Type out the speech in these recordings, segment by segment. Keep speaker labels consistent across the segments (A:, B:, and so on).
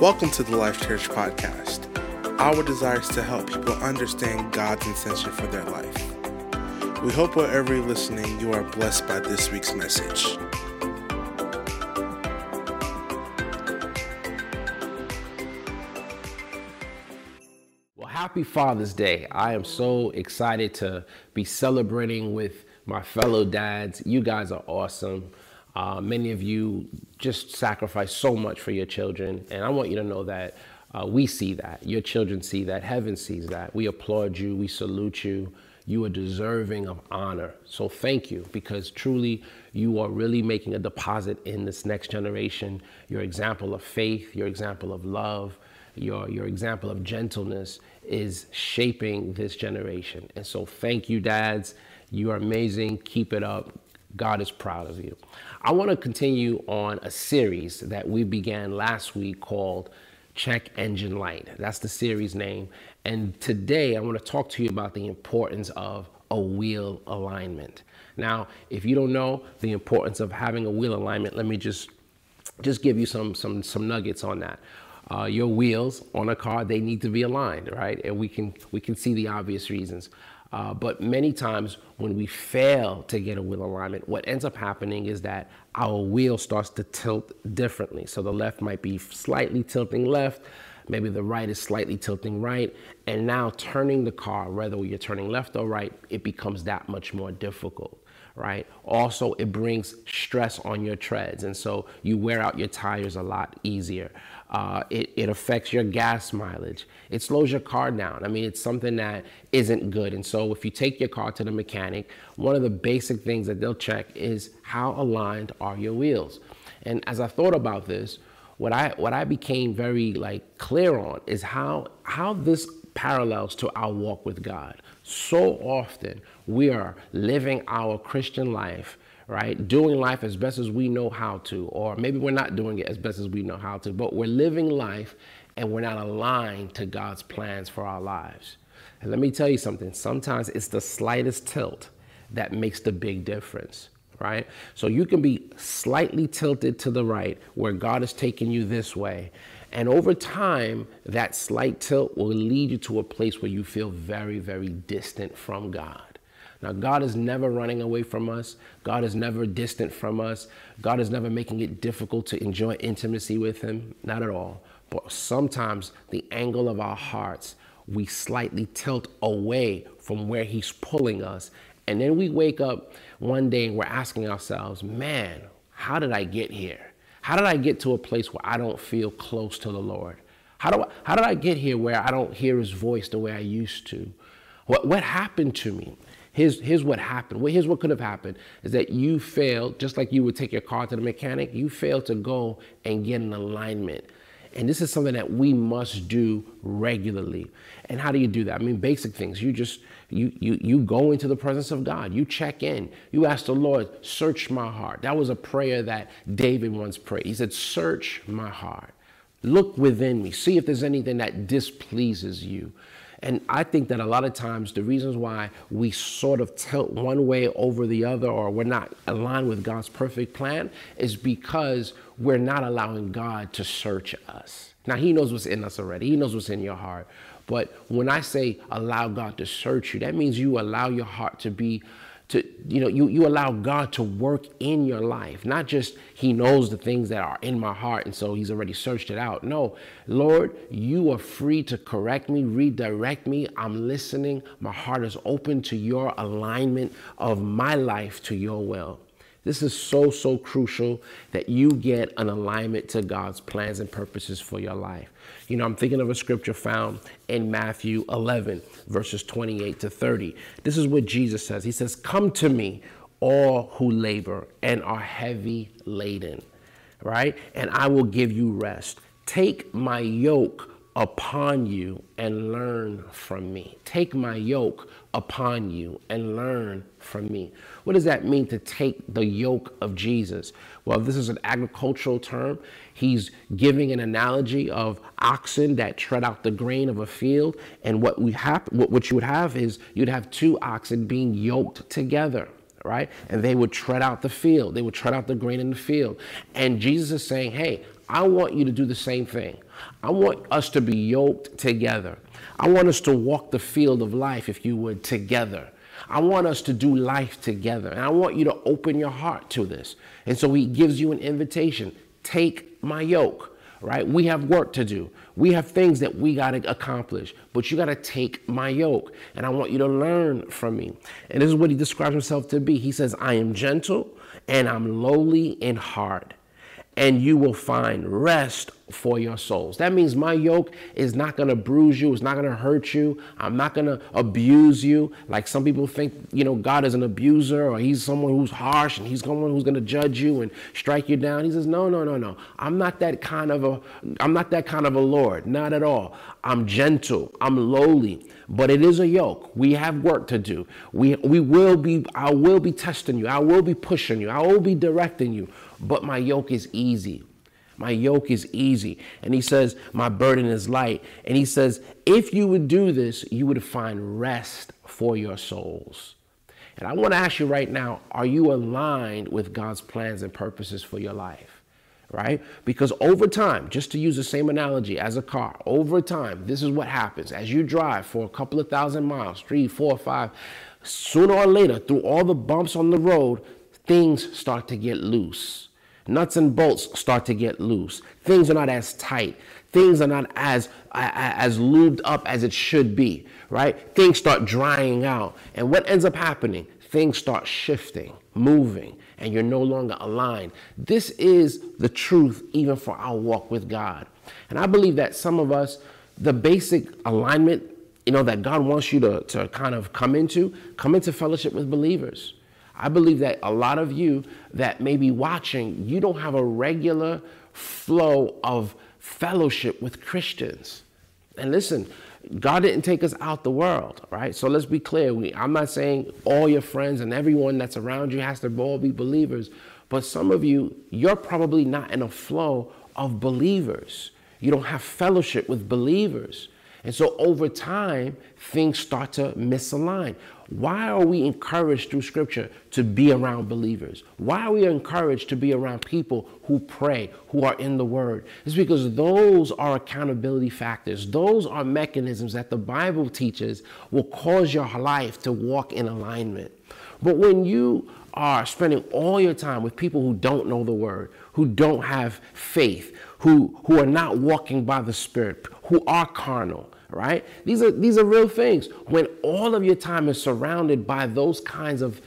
A: Welcome to the Life Church Podcast. Our desire is to help people understand God's intention for their life. We hope wherever you're listening, you are blessed by this week's message.
B: Well, happy Father's Day. I am so excited to be celebrating with my fellow dads. You guys are awesome. Uh, many of you just sacrifice so much for your children, and I want you to know that uh, we see that. Your children see that. Heaven sees that. We applaud you. We salute you. You are deserving of honor. So thank you because truly you are really making a deposit in this next generation. Your example of faith, your example of love, your, your example of gentleness is shaping this generation. And so thank you, dads. You are amazing. Keep it up. God is proud of you. I want to continue on a series that we began last week called Check Engine Light. That's the series name. And today I want to talk to you about the importance of a wheel alignment. Now, if you don't know the importance of having a wheel alignment, let me just just give you some some some nuggets on that. Uh, your wheels on a car they need to be aligned, right? And we can we can see the obvious reasons. Uh, but many times when we fail to get a wheel alignment, what ends up happening is that our wheel starts to tilt differently. So the left might be slightly tilting left, maybe the right is slightly tilting right, and now turning the car, whether you're turning left or right, it becomes that much more difficult right? Also, it brings stress on your treads, and so you wear out your tires a lot easier. Uh, it, it affects your gas mileage. It slows your car down. I mean, it's something that isn't good. And so, if you take your car to the mechanic, one of the basic things that they'll check is how aligned are your wheels. And as I thought about this, what I what I became very like clear on is how how this parallels to our walk with God. So often we are living our Christian life right? Doing life as best as we know how to, or maybe we're not doing it as best as we know how to, but we're living life and we're not aligned to God's plans for our lives. And let me tell you something sometimes it's the slightest tilt that makes the big difference, right? So you can be slightly tilted to the right where God is taking you this way. And over time, that slight tilt will lead you to a place where you feel very, very distant from God. Now, God is never running away from us. God is never distant from us. God is never making it difficult to enjoy intimacy with Him. Not at all. But sometimes the angle of our hearts, we slightly tilt away from where He's pulling us. And then we wake up one day and we're asking ourselves, man, how did I get here? How did I get to a place where I don't feel close to the Lord? How, do I, how did I get here where I don't hear His voice the way I used to? What, what happened to me? Here's, here's what happened. Well, Here's what could have happened is that you failed, just like you would take your car to the mechanic, you failed to go and get an alignment. And this is something that we must do regularly. And how do you do that? I mean, basic things. You just you you you go into the presence of God. You check in. You ask the Lord, search my heart. That was a prayer that David once prayed. He said, Search my heart. Look within me. See if there's anything that displeases you. And I think that a lot of times the reasons why we sort of tilt one way over the other or we're not aligned with God's perfect plan is because we're not allowing God to search us. Now, He knows what's in us already, He knows what's in your heart. But when I say allow God to search you, that means you allow your heart to be to you know you, you allow god to work in your life not just he knows the things that are in my heart and so he's already searched it out. No lord you are free to correct me redirect me. I'm listening. My heart is open to your alignment of my life to your will this is so, so crucial that you get an alignment to God's plans and purposes for your life. You know, I'm thinking of a scripture found in Matthew 11, verses 28 to 30. This is what Jesus says He says, Come to me, all who labor and are heavy laden, right? And I will give you rest. Take my yoke upon you and learn from me. Take my yoke upon you and learn from me. What does that mean to take the yoke of Jesus? Well, this is an agricultural term. He's giving an analogy of oxen that tread out the grain of a field. And what we have, what you would have is you'd have two oxen being yoked together right? And they would tread out the field. They would tread out the grain in the field. And Jesus is saying, hey, I want you to do the same thing. I want us to be yoked together. I want us to walk the field of life, if you would, together. I want us to do life together. And I want you to open your heart to this. And so he gives you an invitation take my yoke, right? We have work to do. We have things that we got to accomplish, but you got to take my yoke. And I want you to learn from me. And this is what he describes himself to be. He says, I am gentle and I'm lowly in heart and you will find rest for your souls. That means my yoke is not going to bruise you, it's not going to hurt you. I'm not going to abuse you like some people think, you know, God is an abuser or he's someone who's harsh and he's someone who's going to judge you and strike you down. He says, "No, no, no, no. I'm not that kind of a I'm not that kind of a Lord, not at all. I'm gentle, I'm lowly." but it is a yoke. We have work to do. We, we will be, I will be testing you. I will be pushing you. I will be directing you but my yoke is easy. My yoke is easy. And he says, My burden is light. And he says, If you would do this, you would find rest for your souls. And I want to ask you right now are you aligned with God's plans and purposes for your life? Right? Because over time, just to use the same analogy as a car, over time, this is what happens. As you drive for a couple of thousand miles, three, four, five, sooner or later, through all the bumps on the road, things start to get loose nuts and bolts start to get loose. Things are not as tight. Things are not as as lubed up as it should be, right? Things start drying out. And what ends up happening? Things start shifting, moving, and you're no longer aligned. This is the truth even for our walk with God. And I believe that some of us the basic alignment you know that God wants you to, to kind of come into, come into fellowship with believers I believe that a lot of you that may be watching, you don't have a regular flow of fellowship with Christians. And listen, God didn't take us out the world, right? So let's be clear. We, I'm not saying all your friends and everyone that's around you has to all be believers, but some of you, you're probably not in a flow of believers. You don't have fellowship with believers. And so over time, things start to misalign. Why are we encouraged through scripture to be around believers? Why are we encouraged to be around people who pray, who are in the word? It's because those are accountability factors. Those are mechanisms that the Bible teaches will cause your life to walk in alignment. But when you are spending all your time with people who don't know the word, who don't have faith, who, who are not walking by the Spirit, who are carnal, right? These are these are real things. When all of your time is surrounded by those kinds of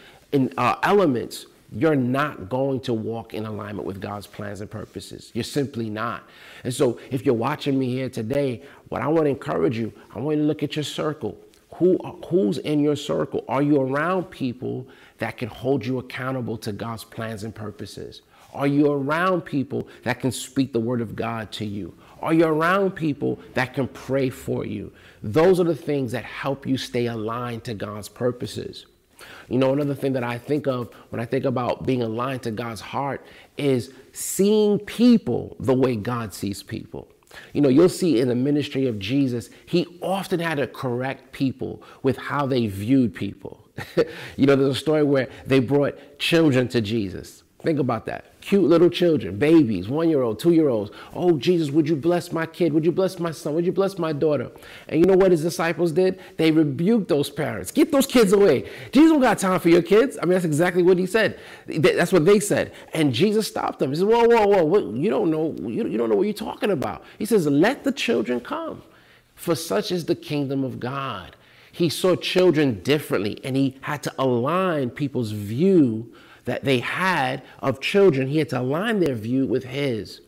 B: uh, elements, you're not going to walk in alignment with God's plans and purposes. You're simply not. And so, if you're watching me here today, what I want to encourage you, I want you to look at your circle. Who, who's in your circle? Are you around people that can hold you accountable to God's plans and purposes? Are you around people that can speak the word of God to you? Are you around people that can pray for you? Those are the things that help you stay aligned to God's purposes. You know, another thing that I think of when I think about being aligned to God's heart is seeing people the way God sees people. You know, you'll see in the ministry of Jesus, he often had to correct people with how they viewed people. you know, there's a story where they brought children to Jesus Think about that. Cute little children, babies, one year old, two year olds. Oh, Jesus, would you bless my kid? Would you bless my son? Would you bless my daughter? And you know what his disciples did? They rebuked those parents. Get those kids away. Jesus don't got time for your kids. I mean, that's exactly what he said. That's what they said. And Jesus stopped them. He said, Whoa, whoa, whoa. What, you don't know. You, you don't know what you're talking about. He says, Let the children come, for such is the kingdom of God. He saw children differently, and he had to align people's view that they had of children, he had to align their view with his.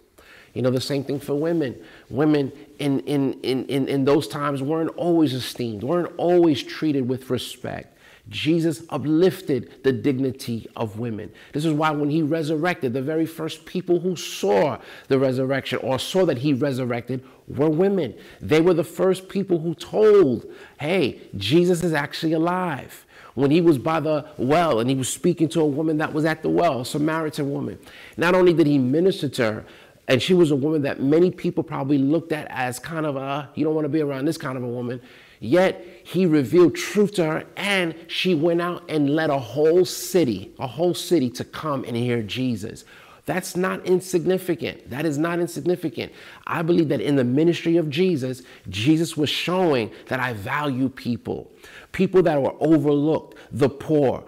B: You know, the same thing for women. Women in, in, in, in, in those times weren't always esteemed, weren't always treated with respect. Jesus uplifted the dignity of women. This is why when he resurrected, the very first people who saw the resurrection or saw that he resurrected were women. They were the first people who told, hey, Jesus is actually alive when he was by the well and he was speaking to a woman that was at the well, a Samaritan woman. Not only did he minister to her, and she was a woman that many people probably looked at as kind of a, you don't want to be around this kind of a woman. Yet he revealed truth to her, and she went out and led a whole city, a whole city to come and hear Jesus. That's not insignificant. That is not insignificant. I believe that in the ministry of Jesus, Jesus was showing that I value people, people that were overlooked, the poor,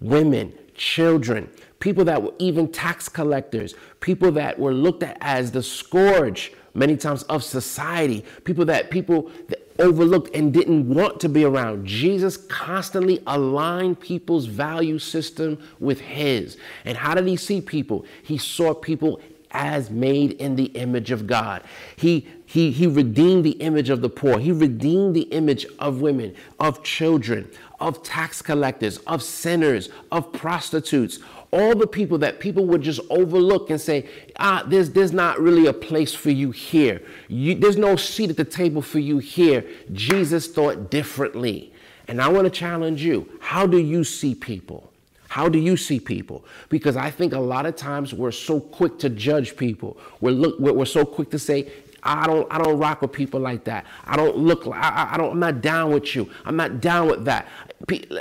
B: women, children, people that were even tax collectors, people that were looked at as the scourge many times of society, people that people overlooked and didn't want to be around. Jesus constantly aligned people's value system with his. And how did he see people? He saw people as made in the image of God. He he, he redeemed the image of the poor. He redeemed the image of women, of children, of tax collectors, of sinners, of prostitutes, all the people that people would just overlook and say, ah, there's, there's not really a place for you here. You, there's no seat at the table for you here. Jesus thought differently. And I want to challenge you. How do you see people? How do you see people? Because I think a lot of times we're so quick to judge people. We're, look, we're, we're so quick to say, I don't, I don't rock with people like that. I don't look like, I, I don't, I'm not down with you. I'm not down with that.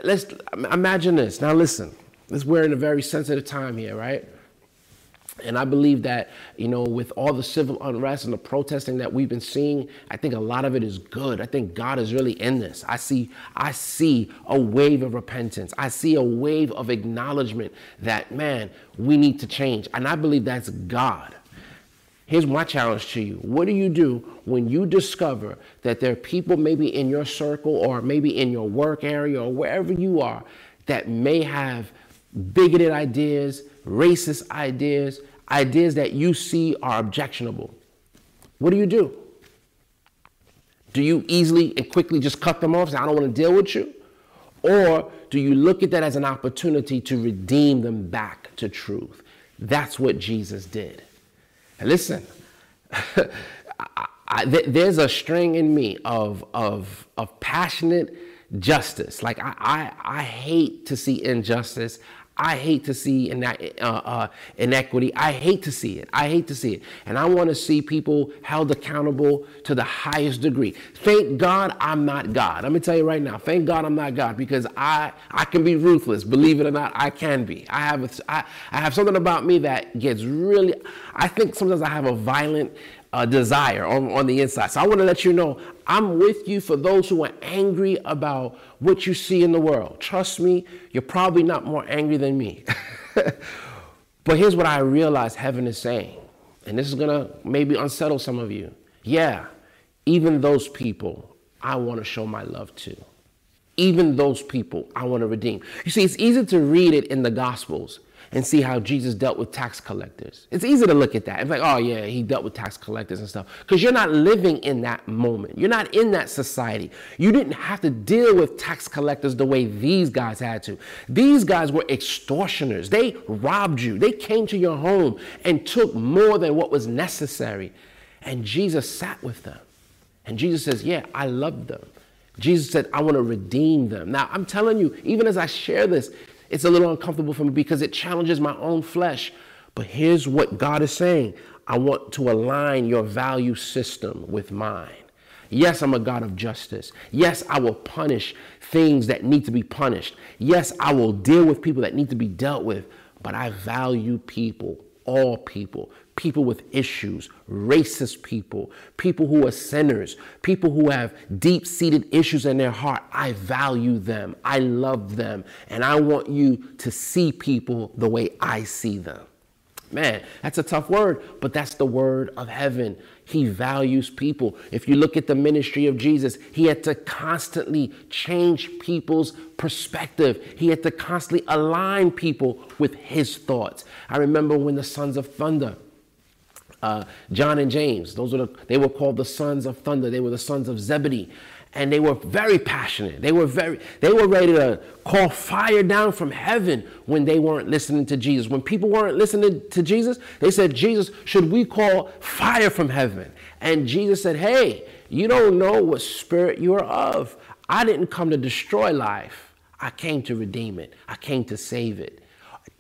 B: Let's imagine this. Now listen, we're in a very sensitive time here, right? And I believe that, you know, with all the civil unrest and the protesting that we've been seeing, I think a lot of it is good. I think God is really in this. I see, I see a wave of repentance. I see a wave of acknowledgement that, man, we need to change. And I believe that's God. Here's my challenge to you. What do you do when you discover that there are people maybe in your circle or maybe in your work area or wherever you are that may have bigoted ideas, racist ideas, ideas that you see are objectionable. What do you do? Do you easily and quickly just cut them off? Say, I don't want to deal with you? Or do you look at that as an opportunity to redeem them back to truth? That's what Jesus did. And listen, I, I, th- there's a string in me of, of, of passionate justice. Like, I, I, I hate to see injustice. I hate to see uh, uh, inequity. I hate to see it. I hate to see it. And I want to see people held accountable to the highest degree. Thank God I'm not God. Let me tell you right now. Thank God I'm not God because I, I can be ruthless. Believe it or not, I can be. I have, a, I, I have something about me that gets really, I think sometimes I have a violent uh, desire on, on the inside. So I want to let you know I'm with you for those who are angry about what you see in the world. Trust me, you're probably not more angry than me. but here's what I realize heaven is saying, and this is going to maybe unsettle some of you. Yeah, even those people I want to show my love to. Even those people I want to redeem. You see, it's easy to read it in the Gospels and see how Jesus dealt with tax collectors. It's easy to look at that. It's like, oh, yeah, he dealt with tax collectors and stuff. Because you're not living in that moment. You're not in that society. You didn't have to deal with tax collectors the way these guys had to. These guys were extortioners. They robbed you, they came to your home and took more than what was necessary. And Jesus sat with them. And Jesus says, yeah, I love them. Jesus said, I want to redeem them. Now, I'm telling you, even as I share this, it's a little uncomfortable for me because it challenges my own flesh. But here's what God is saying I want to align your value system with mine. Yes, I'm a God of justice. Yes, I will punish things that need to be punished. Yes, I will deal with people that need to be dealt with. But I value people, all people, people with issues, racist people, people who are sinners, people who have deep seated issues in their heart. I value them. I love them. And I want you to see people the way I see them. Man, that's a tough word, but that's the word of heaven. He values people. If you look at the ministry of Jesus, he had to constantly change people's perspective. He had to constantly align people with his thoughts. I remember when the sons of thunder uh, John and James. Those were the, they were called the sons of thunder. They were the sons of Zebedee, and they were very passionate. They were very they were ready to call fire down from heaven when they weren't listening to Jesus. When people weren't listening to Jesus, they said, "Jesus, should we call fire from heaven?" And Jesus said, "Hey, you don't know what spirit you are of. I didn't come to destroy life. I came to redeem it. I came to save it."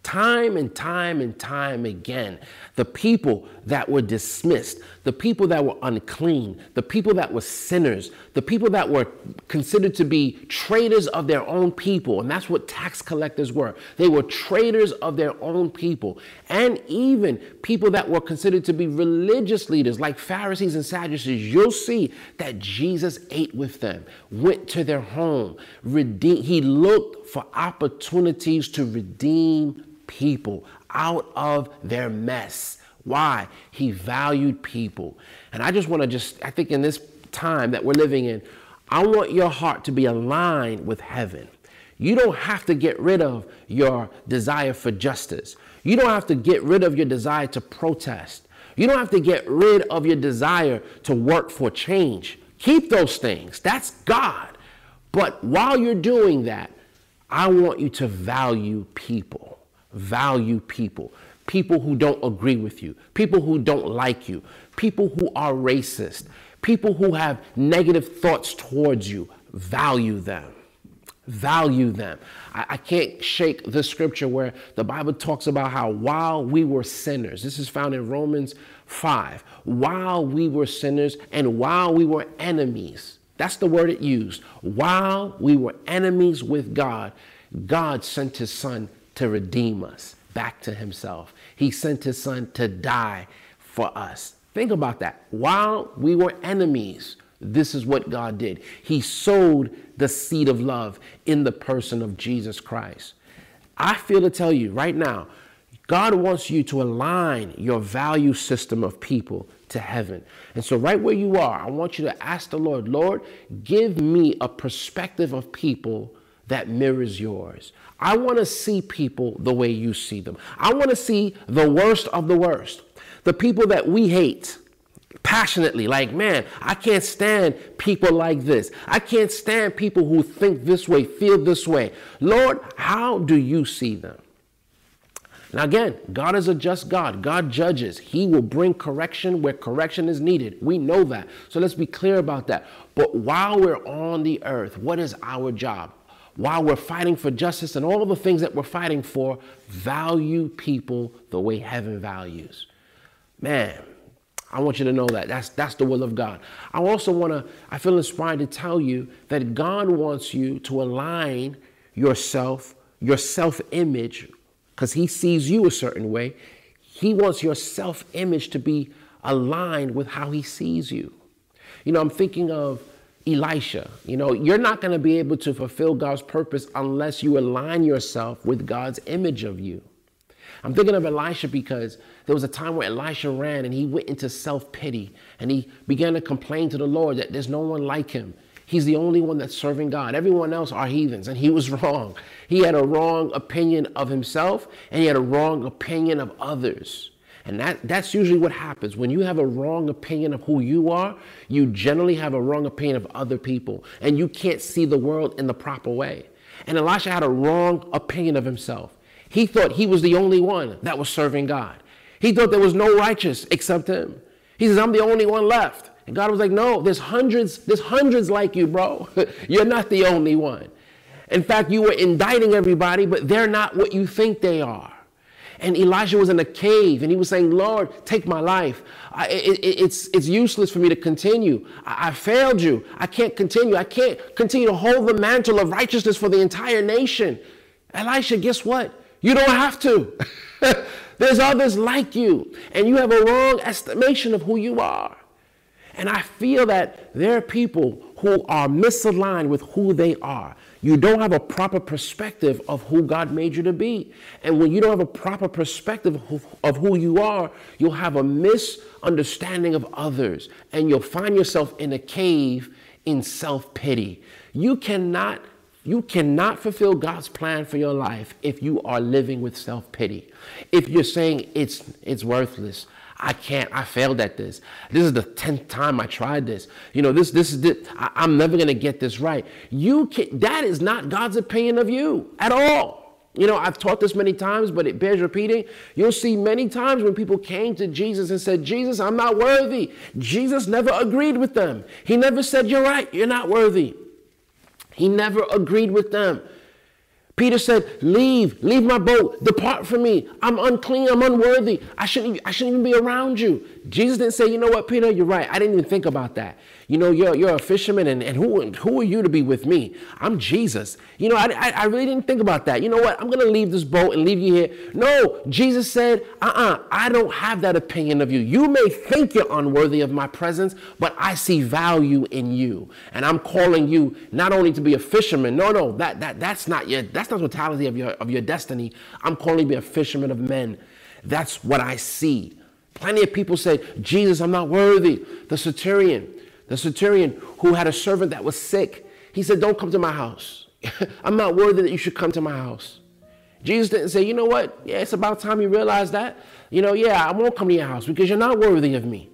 B: Time and time and time again, the people that were dismissed, the people that were unclean, the people that were sinners, the people that were considered to be traitors of their own people, and that's what tax collectors were. They were traitors of their own people, and even people that were considered to be religious leaders like Pharisees and Sadducees. You'll see that Jesus ate with them, went to their home, redeemed. He looked for opportunities to redeem people out of their mess. Why? He valued people. And I just want to just, I think in this time that we're living in, I want your heart to be aligned with heaven. You don't have to get rid of your desire for justice. You don't have to get rid of your desire to protest. You don't have to get rid of your desire to work for change. Keep those things. That's God. But while you're doing that, I want you to value people value people, people who don't agree with you, people who don't like you, people who are racist, people who have negative thoughts towards you. Value them. Value them. I, I, can't shake the scripture where the Bible talks about how while we were sinners, this is found in Romans 5, while we were sinners and while we were enemies, that's the word it used. While we were enemies with God, God sent his son to redeem us back to himself. He sent his son to die for us. Think about that. While we were enemies, this is what God did. He sowed the seed of love in the person of Jesus Christ. I feel to tell you right now, God wants you to align your value system of people to heaven. And so, right where you are, I want you to ask the Lord, Lord, give me a perspective of people that mirrors yours. I want to see people the way you see them. I want to see the worst of the worst. The people that we hate passionately, like, man, I can't stand people like this. I can't stand people who think this way, feel this way. Lord, how do you see them? Now, again, God is a just God. God judges. He will bring correction where correction is needed. We know that. So let's be clear about that. But while we're on the earth, what is our job? While we're fighting for justice and all the things that we're fighting for, value people the way heaven values. Man, I want you to know that. That's, that's the will of God. I also want to, I feel inspired to tell you that God wants you to align yourself, your self image, because He sees you a certain way. He wants your self image to be aligned with how He sees you. You know, I'm thinking of Elisha. You know, you're not going to be able to fulfill God's purpose unless you align yourself with God's image of you. I'm thinking of Elisha because there was a time where Elisha ran and he went into self pity and he began to complain to the Lord that there's no one like him. He's the only one that's serving God. Everyone else are heathens, and he was wrong. He had a wrong opinion of himself and he had a wrong opinion of others. And that, that's usually what happens. When you have a wrong opinion of who you are, you generally have a wrong opinion of other people, and you can't see the world in the proper way. And Elisha had a wrong opinion of himself. He thought he was the only one that was serving God. He thought there was no righteous except him. He says, I'm the only one left. And God was like, No, there's hundreds, there's hundreds like you, bro. You're not the only one. In fact, you were indicting everybody, but they're not what you think they are. And Elijah was in a cave and he was saying, Lord, take my life. I, it, it's, it's useless for me to continue. I, I failed you. I can't continue. I can't continue to hold the mantle of righteousness for the entire nation. Elisha, guess what? You don't have to. There's others like you, and you have a wrong estimation of who you are. And I feel that there are people who are misaligned with who they are. You don't have a proper perspective of who God made you to be. And when you don't have a proper perspective of who you are, you'll have a misunderstanding of others and you'll find yourself in a cave in self-pity. You cannot you cannot fulfill God's plan for your life if you are living with self-pity. If you're saying it's it's worthless, I can't. I failed at this. This is the tenth time I tried this. You know, this this is the, I, I'm never gonna get this right. You can that is not God's opinion of you at all. You know, I've taught this many times, but it bears repeating. You'll see many times when people came to Jesus and said, Jesus, I'm not worthy. Jesus never agreed with them. He never said, You're right, you're not worthy. He never agreed with them. Peter said, Leave, leave my boat, depart from me. I'm unclean, I'm unworthy. I shouldn't, I shouldn't even be around you. Jesus didn't say, You know what, Peter, you're right. I didn't even think about that. You know, you're, you're a fisherman, and, and who, who are you to be with me? I'm Jesus. You know, I, I, I really didn't think about that. You know what? I'm going to leave this boat and leave you here. No, Jesus said, uh uh-uh, uh, I don't have that opinion of you. You may think you're unworthy of my presence, but I see value in you. And I'm calling you not only to be a fisherman, no, no, that, that, that's not your, that's not the totality of your, of your destiny. I'm calling you to be a fisherman of men. That's what I see. Plenty of people say, Jesus, I'm not worthy. The centurion, the centurion who had a servant that was sick, he said, Don't come to my house. I'm not worthy that you should come to my house. Jesus didn't say, You know what? Yeah, it's about time you realize that. You know, yeah, I won't come to your house because you're not worthy of me.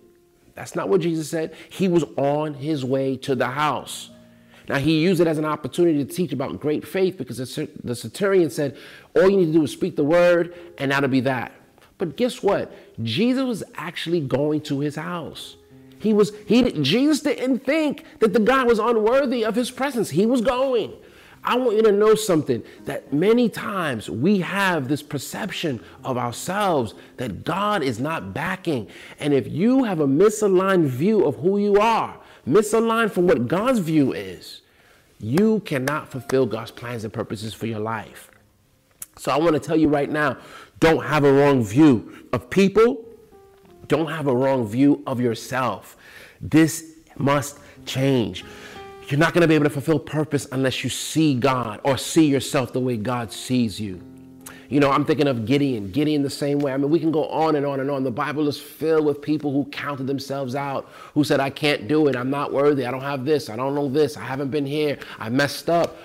B: That's not what Jesus said. He was on his way to the house. Now, he used it as an opportunity to teach about great faith because the centurion said, All you need to do is speak the word, and that'll be that. But guess what? Jesus was actually going to his house. He was he Jesus didn't think that the guy was unworthy of his presence. He was going. I want you to know something that many times we have this perception of ourselves that God is not backing. And if you have a misaligned view of who you are, misaligned from what God's view is, you cannot fulfill God's plans and purposes for your life. So I want to tell you right now don't have a wrong view of people, don't have a wrong view of yourself. This must change. You're not going to be able to fulfill purpose unless you see God or see yourself the way God sees you. You know, I'm thinking of Gideon, Gideon the same way. I mean, we can go on and on and on. The Bible is filled with people who counted themselves out, who said, I can't do it. I'm not worthy. I don't have this. I don't know this. I haven't been here. I messed up.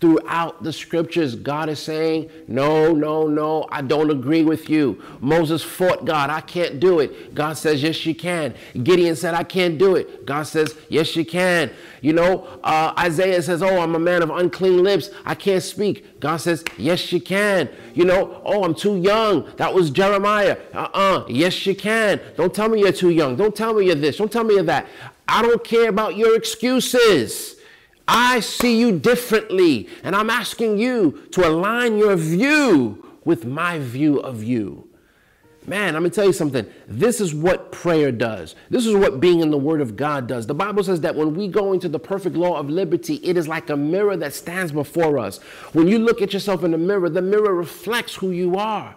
B: Throughout the scriptures, God is saying, No, no, no, I don't agree with you. Moses fought God, I can't do it. God says, Yes, you can. Gideon said, I can't do it. God says, Yes, you can. You know, uh, Isaiah says, Oh, I'm a man of unclean lips, I can't speak. God says, Yes, you can. You know, Oh, I'm too young. That was Jeremiah. Uh uh-uh. uh yes, you can. Don't tell me you're too young. Don't tell me you're this. Don't tell me you're that. I don't care about your excuses. I see you differently, and I'm asking you to align your view with my view of you. Man, I'm gonna tell you something. This is what prayer does. This is what being in the Word of God does. The Bible says that when we go into the perfect law of liberty, it is like a mirror that stands before us. When you look at yourself in the mirror, the mirror reflects who you are.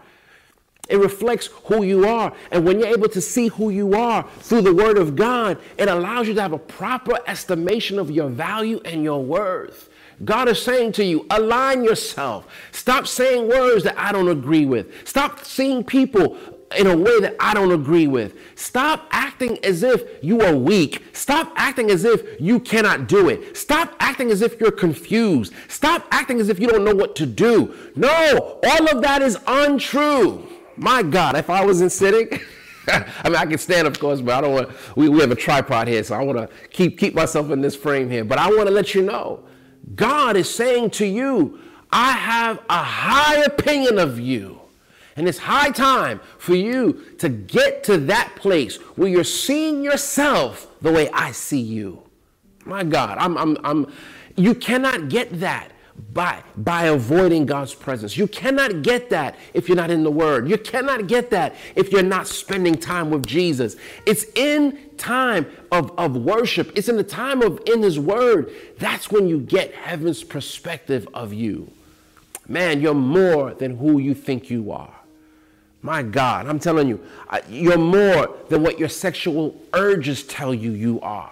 B: It reflects who you are. And when you're able to see who you are through the Word of God, it allows you to have a proper estimation of your value and your worth. God is saying to you, align yourself. Stop saying words that I don't agree with. Stop seeing people in a way that I don't agree with. Stop acting as if you are weak. Stop acting as if you cannot do it. Stop acting as if you're confused. Stop acting as if you don't know what to do. No, all of that is untrue. My God, if I wasn't sitting, I mean, I can stand, of course, but I don't want. We, we have a tripod here, so I want to keep keep myself in this frame here. But I want to let you know, God is saying to you, I have a high opinion of you. And it's high time for you to get to that place where you're seeing yourself the way I see you. My God, I'm, I'm, I'm, you cannot get that by, by avoiding God's presence. You cannot get that if you're not in the Word. You cannot get that if you're not spending time with Jesus. It's in time of, of worship, it's in the time of in His Word. That's when you get heaven's perspective of you. Man, you're more than who you think you are. My God, I'm telling you, you're more than what your sexual urges tell you you are.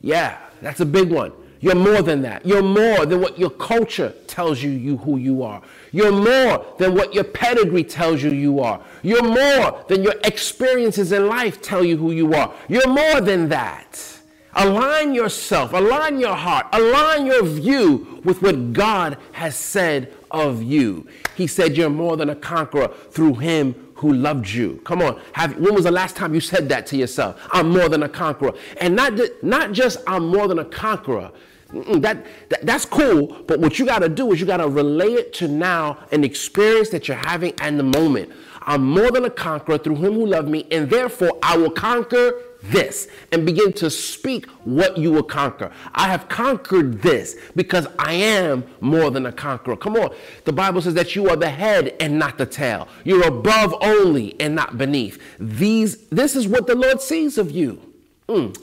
B: Yeah, that's a big one. You're more than that. You're more than what your culture tells you, you who you are. You're more than what your pedigree tells you you are. You're more than your experiences in life tell you who you are. You're more than that. Align yourself, align your heart, align your view with what God has said of you. He said you're more than a conqueror through him who loved you. Come on. Have, when was the last time you said that to yourself? I'm more than a conqueror. And not, not just I'm more than a conqueror. That, that, that's cool, but what you got to do is you got to relate it to now an experience that you're having and the moment. I'm more than a conqueror through him who loved me, and therefore I will conquer this and begin to speak what you will conquer. I have conquered this because I am more than a conqueror. Come on. The Bible says that you are the head and not the tail. You're above only and not beneath. These this is what the Lord sees of you. Mm.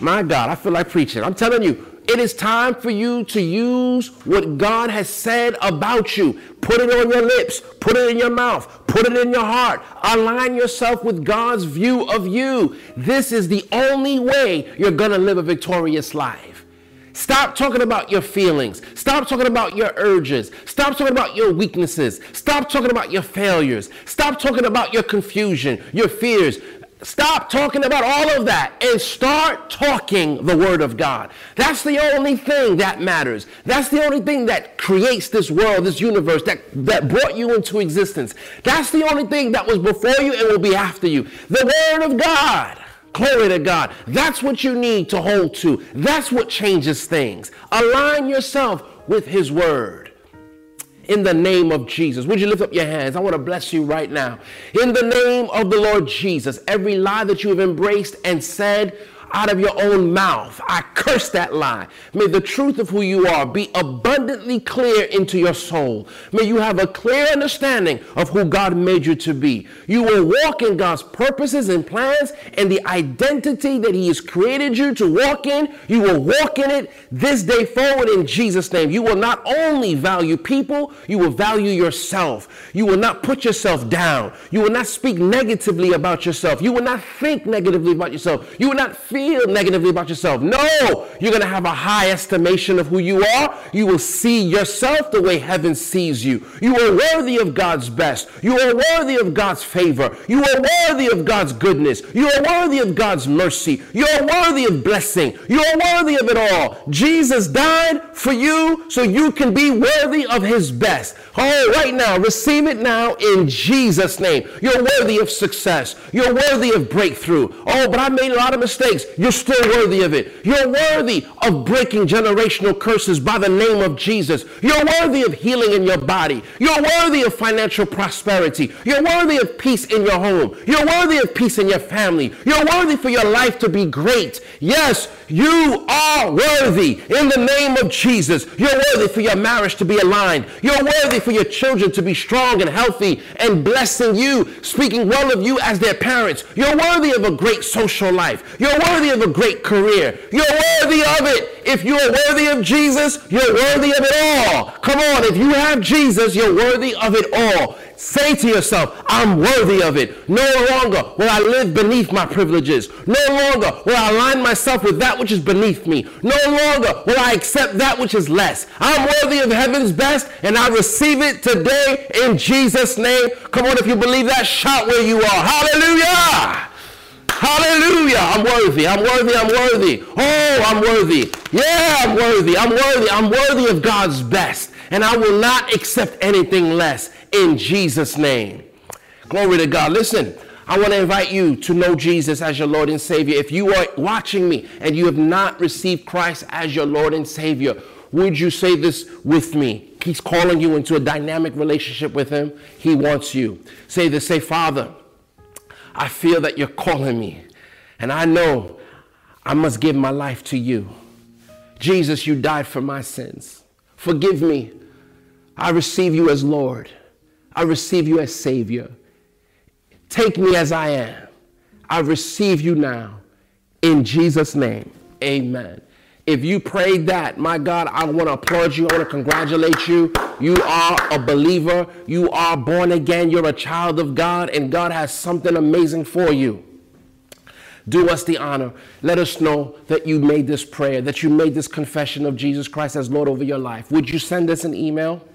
B: My God, I feel like preaching. I'm telling you, it is time for you to use what God has said about you. Put it on your lips, put it in your mouth, put it in your heart. Align yourself with God's view of you. This is the only way you're going to live a victorious life. Stop talking about your feelings. Stop talking about your urges. Stop talking about your weaknesses. Stop talking about your failures. Stop talking about your confusion, your fears. Stop talking about all of that and start talking the Word of God. That's the only thing that matters. That's the only thing that creates this world, this universe, that, that brought you into existence. That's the only thing that was before you and will be after you. The Word of God. Glory to God. That's what you need to hold to. That's what changes things. Align yourself with His Word in the name of Jesus. Would you lift up your hands? I want to bless you right now. In the name of the Lord Jesus, every lie that you have embraced and said, out of your own mouth. I curse that lie. May the truth of who you are be abundantly clear into your soul. May you have a clear understanding of who God made you to be. You will walk in God's purposes and plans and the identity that He has created you to walk in. You will walk in it this day forward in Jesus' name. You will not only value people, you will value yourself. You will not put yourself down. You will not speak negatively about yourself. You will not think negatively about yourself. You will not feel negatively about yourself. No, you're going to have a high estimation of who you are. You will see yourself the way heaven sees you. You are worthy of God's best. You are worthy of God's favor. You are worthy of God's goodness. You are worthy of God's mercy. You are worthy of blessing. You are worthy of it all. Jesus died for you so you can be worthy of his best. Oh, right now, receive it now in Jesus' name. You're worthy of success. You're worthy of breakthrough. Oh, but I made a lot of mistakes. You're still worthy of it. You're worthy of breaking generational curses by the name of Jesus. You're worthy of healing in your body. You're worthy of financial prosperity. You're worthy of peace in your home. You're worthy of peace in your family. You're worthy for your life to be great. Yes, you are worthy in the name of Jesus. You're worthy for your marriage to be aligned. You're worthy for your children to be strong and healthy and blessing you, speaking well of you as their parents. You're worthy of a great social life. You're worthy of a great career. You're worthy of it. If you're worthy of Jesus, you're worthy of it all. Come on, if you have Jesus, you're worthy of it all. Say to yourself, I'm worthy of it. No longer will I live beneath my privileges. No longer will I align myself with that which is beneath me. No longer will I accept that which is less. I'm worthy of heaven's best and I receive it today in Jesus' name. Come on, if you believe that, shout where you are. Hallelujah! Hallelujah. I'm worthy. I'm worthy. I'm worthy. Oh, I'm worthy. Yeah, I'm worthy. I'm worthy. I'm worthy of God's best. And I will not accept anything less in Jesus' name. Glory to God. Listen, I want to invite you to know Jesus as your Lord and Savior. If you are watching me and you have not received Christ as your Lord and Savior, would you say this with me? He's calling you into a dynamic relationship with Him. He wants you. Say this, say, Father, I feel that you're calling me, and I know I must give my life to you. Jesus, you died for my sins. Forgive me. I receive you as Lord. I receive you as Savior. Take me as I am. I receive you now. In Jesus' name, amen. If you prayed that, my God, I want to applaud you. I want to congratulate you. You are a believer. You are born again. You're a child of God, and God has something amazing for you. Do us the honor. Let us know that you made this prayer, that you made this confession of Jesus Christ as Lord over your life. Would you send us an email?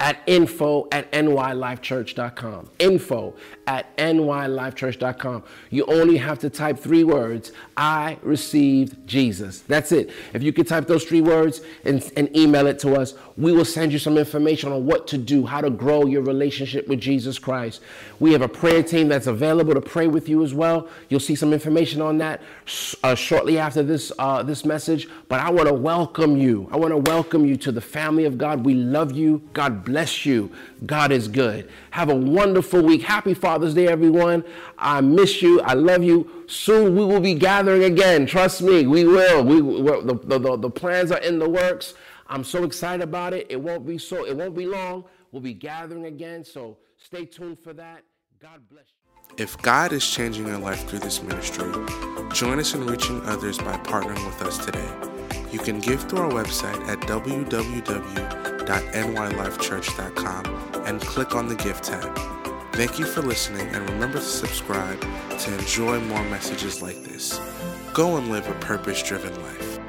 B: At info at nylifechurch.com. Info at nylifechurch.com. You only have to type three words I received Jesus. That's it. If you could type those three words and, and email it to us, we will send you some information on what to do, how to grow your relationship with Jesus Christ. We have a prayer team that's available to pray with you as well. You'll see some information on that uh, shortly after this, uh, this message. But I want to welcome you. I want to welcome you to the family of God. We love you. God bless you. God is good. Have a wonderful week. Happy Father's Day, everyone. I miss you. I love you. Soon we will be gathering again. Trust me, we will. We, the, the, the plans are in the works. I'm so excited about it. It won't be so. It won't be long. We'll be gathering again. So stay tuned for that. God bless you.
A: If God is changing your life through this ministry, join us in reaching others by partnering with us today. You can give through our website at www.nylifechurch.com and click on the Give tab. Thank you for listening and remember to subscribe to enjoy more messages like this. Go and live a purpose driven life.